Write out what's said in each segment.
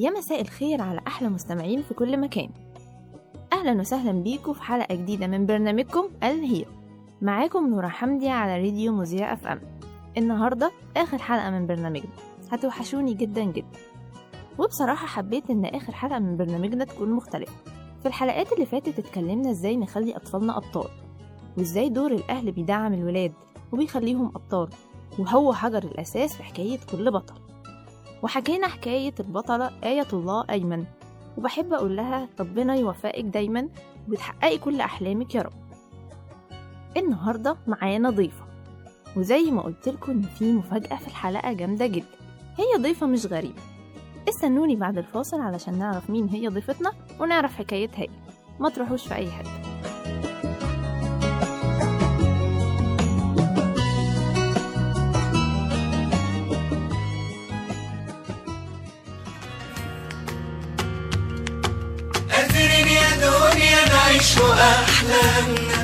يا مساء الخير على أحلى مستمعين في كل مكان. أهلا وسهلا بيكم في حلقة جديدة من برنامجكم ال Hero. معاكم نورا حمدي على راديو مذيع FM. النهاردة آخر حلقة من برنامجنا. هتوحشوني جدا جدا. وبصراحة حبيت إن آخر حلقة من برنامجنا تكون مختلفة. في الحلقات اللي فاتت اتكلمنا إزاي نخلي أطفالنا أبطال وإزاي دور الأهل بيدعم الولاد وبيخليهم أبطال وهو حجر الأساس في حكاية كل بطل. وحكينا حكاية البطلة آية الله أيمن. وبحب أقول لها ربنا يوفقك دايما وتحققي كل أحلامك يا رب. النهاردة معانا ضيفة وزي ما قلت لكم إن في مفاجأة في الحلقة جامدة جدا. هي ضيفة مش غريبة. استنوني بعد الفاصل علشان نعرف مين هي ضيفتنا ونعرف حكايتها إيه. ما تروحوش في أي حتة. نعيش أحلامنا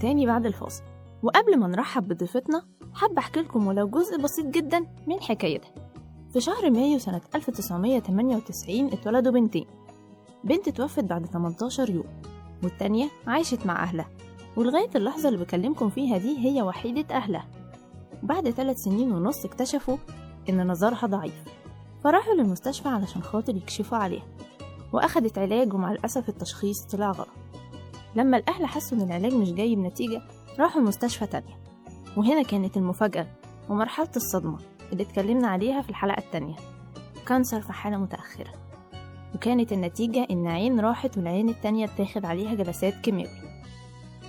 تاني بعد الفاصل. وقبل ما نرحب بضيفتنا حابة أحكي لكم ولو جزء بسيط جدا من حكايتها. في شهر مايو سنة 1998 اتولدوا بنتين. بنت توفت بعد 18 يوم والتانية عاشت مع أهلها. ولغاية اللحظة اللي بكلمكم فيها دي هي وحيدة أهلها. بعد ثلاث سنين ونص اكتشفوا إن نظرها ضعيف. فراحوا للمستشفى علشان خاطر يكشفوا عليها. وأخدت علاج ومع الأسف التشخيص طلع غلط. لما الأهل حسوا إن العلاج مش جايب نتيجة راحوا المستشفى تانية. وهنا كانت المفاجأة ومرحلة الصدمة اللي اتكلمنا عليها في الحلقة التانية. كانسر في حالة متأخرة. وكانت النتيجة إن عين راحت والعين التانية اتاخد عليها جلسات كيماوي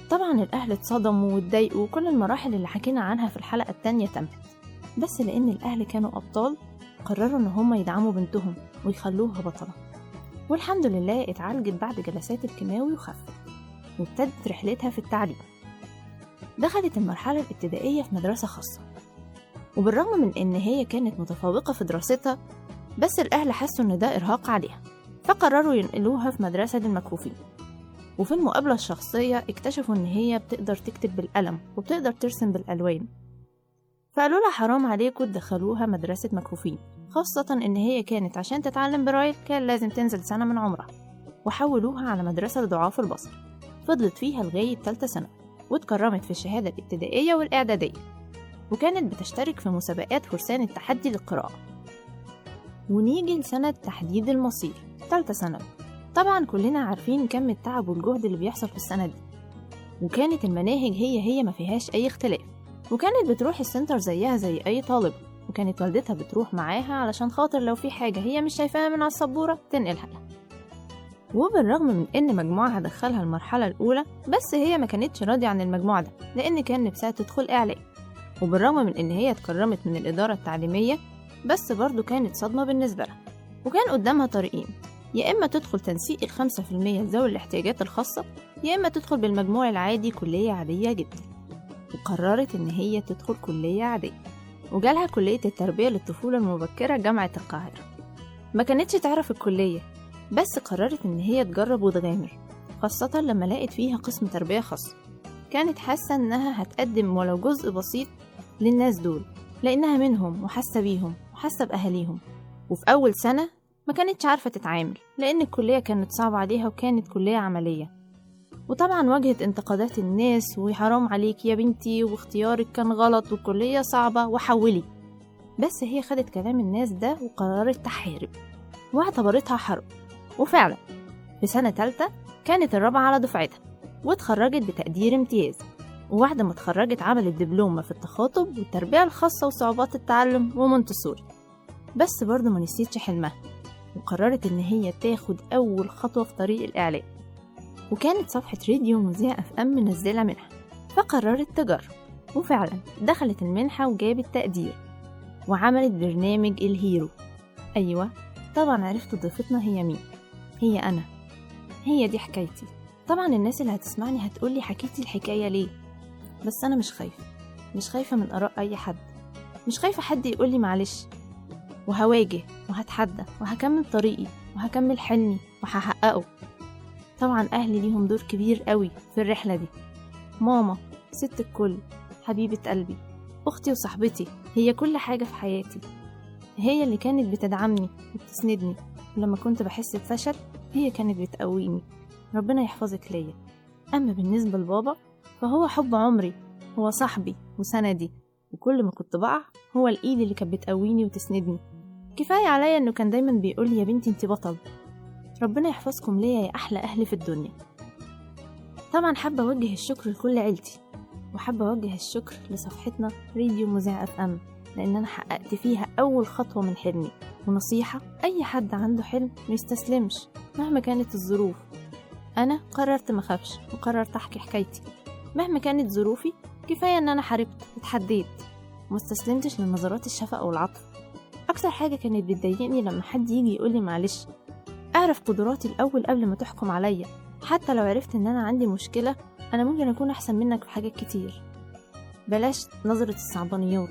طبعا الأهل اتصدموا واتضايقوا وكل المراحل اللي حكينا عنها في الحلقة التانية تمت. بس لأن الأهل كانوا أبطال قرروا إن هما يدعموا بنتهم ويخلوها بطلة. والحمد لله اتعالجت بعد جلسات الكيماوي وخفت. وابتدت رحلتها في التعليم. دخلت المرحلة الابتدائية في مدرسة خاصة. وبالرغم من إن هي كانت متفوقة في دراستها بس الأهل حسوا إن ده إرهاق عليها فقرروا ينقلوها في مدرسة للمكفوفين. وفي المقابلة الشخصية اكتشفوا إن هي بتقدر تكتب بالقلم وبتقدر ترسم بالألوان. فقالوا لها حرام عليكم تدخلوها مدرسة مكفوفين خاصة إن هي كانت عشان تتعلم برايل كان لازم تنزل سنة من عمرها. وحولوها على مدرسة لضعاف البصر. فضلت فيها لغاية تالتة سنة واتكرمت في الشهادة الابتدائية والإعدادية وكانت بتشترك في مسابقات فرسان التحدي للقراءة. ونيجي لسنة تحديد المصير تالتة ثانوي طبعا كلنا عارفين كم التعب والجهد اللي بيحصل في السنة دي. وكانت المناهج هي هي ما فيهاش أي اختلاف. وكانت بتروح السنتر زيها زي أي طالب وكانت والدتها بتروح معاها علشان خاطر لو في حاجة هي مش شايفاها من على السبورة تنقلها لها. وبالرغم من إن مجموعها دخلها المرحلة الأولى بس هي ما كانتش راضية عن المجموع ده لأن كان نفسها تدخل إعلام. وبالرغم من إن هي اتكرمت من الإدارة التعليمية بس برضه كانت صدمة بالنسبة لها. وكان قدامها طريقين يا إما تدخل تنسيق الخمسة في المية لذوي الاحتياجات الخاصة يا إما تدخل بالمجموع العادي كلية عادية جدا. وقررت إن هي تدخل كلية عادية. وجالها كلية التربية للطفولة المبكرة جامعة القاهرة. ما كانتش تعرف الكلية بس قررت إن هي تجرب وتغامر خاصة لما لقت فيها قسم تربية خاصة كانت حاسة إنها هتقدم ولو جزء بسيط للناس دول لأنها منهم وحاسة بيهم وحاسة بأهاليهم. وفي أول سنة ما كانتش عارفة تتعامل لأن الكلية كانت صعبة عليها وكانت كلية عملية. وطبعا واجهت انتقادات الناس وحرام عليك يا بنتي واختيارك كان غلط والكلية صعبة وحولي. بس هي خدت كلام الناس ده وقررت تحارب واعتبرتها حرب. وفعلا في سنة تالتة كانت الرابعة على دفعتها واتخرجت بتقدير امتياز وبعد ما اتخرجت عملت دبلومة في التخاطب والتربية الخاصة وصعوبات التعلم ومونتسوري بس برضه ما نسيتش حلمها وقررت إن هي تاخد أول خطوة في طريق الإعلام. وكانت صفحة راديو مذيع FM منزلة منحة فقررت تجرب وفعلا دخلت المنحة وجابت تقدير وعملت برنامج ال Hero. أيوة طبعا عرفت ضيفتنا هي مين. هي أنا. هي دي حكايتي. طبعا الناس اللي هتسمعني هتقولي حكيتي الحكاية ليه. بس أنا مش خايفة. مش خايفة من آراء أي حد. مش خايفة حد يقولي معلش. وهواجه وهتحدى وهكمل طريقي وهكمل حلمي وهحققه. طبعا أهلي ليهم دور كبير قوي في الرحلة دي. ماما ست الكل حبيبة قلبي أختي وصاحبتي هي كل حاجة في حياتي. هي اللي كانت بتدعمني وبتسندني. ولما كنت بحس بفشل هي كانت بتقويني. ربنا يحفظك ليا. أما بالنسبة لبابا فهو حب عمري هو صاحبي وسندي وكل ما كنت بقع هو الإيد اللي كانت بتقويني وتسندني. كفاية عليا إنه كان دايما بيقولي يا بنتي انتي بطل. ربنا يحفظكم ليا يا أحلى أهل في الدنيا. طبعا حابة أوجه الشكر لكل عيلتي وحابة أوجه الشكر لصفحتنا راديو مذيع أف أم. لأن أنا حققت فيها أول خطوة من حلمي. ونصيحة أي حد عنده حلم ميستسلمش مهما كانت الظروف. أنا قررت مخافش وقررت أحكي حكايتي. مهما كانت ظروفي كفاية إن أنا حاربت واتحديت ومستسلمتش لنظرات الشفقة والعطف. أكتر حاجة كانت بتضايقني لما حد يجي يقولي معلش أعرف قدراتي الأول قبل ما تحكم عليا. حتى لو عرفت إن أنا عندي مشكلة أنا ممكن أكون أحسن منك في حاجات كتير. بلاش نظرة الصعبانيات.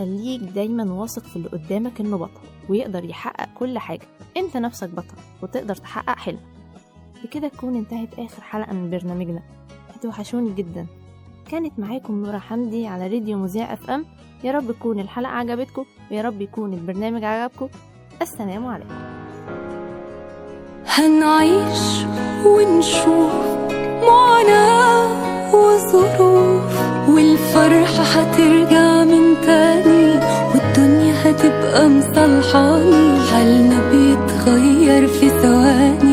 خليك دايما واثق في اللي قدامك إنه بطل ويقدر يحقق كل حاجة. أنت نفسك بطل وتقدر تحقق حلم. بكده تكون انتهت آخر حلقة من برنامجنا. هتوحشوني جدا. كانت معاكم نورة حمدي على راديو مذيع إف إم. يا رب تكون الحلقة عجبتكم ويا رب يكون البرنامج عجبكم. السلام عليكم. هنعيش ونشوف معاناة وظروف والفرحة هترجع من تاني. هتبقى مصالحاني حالنا بيتغير في ثواني؟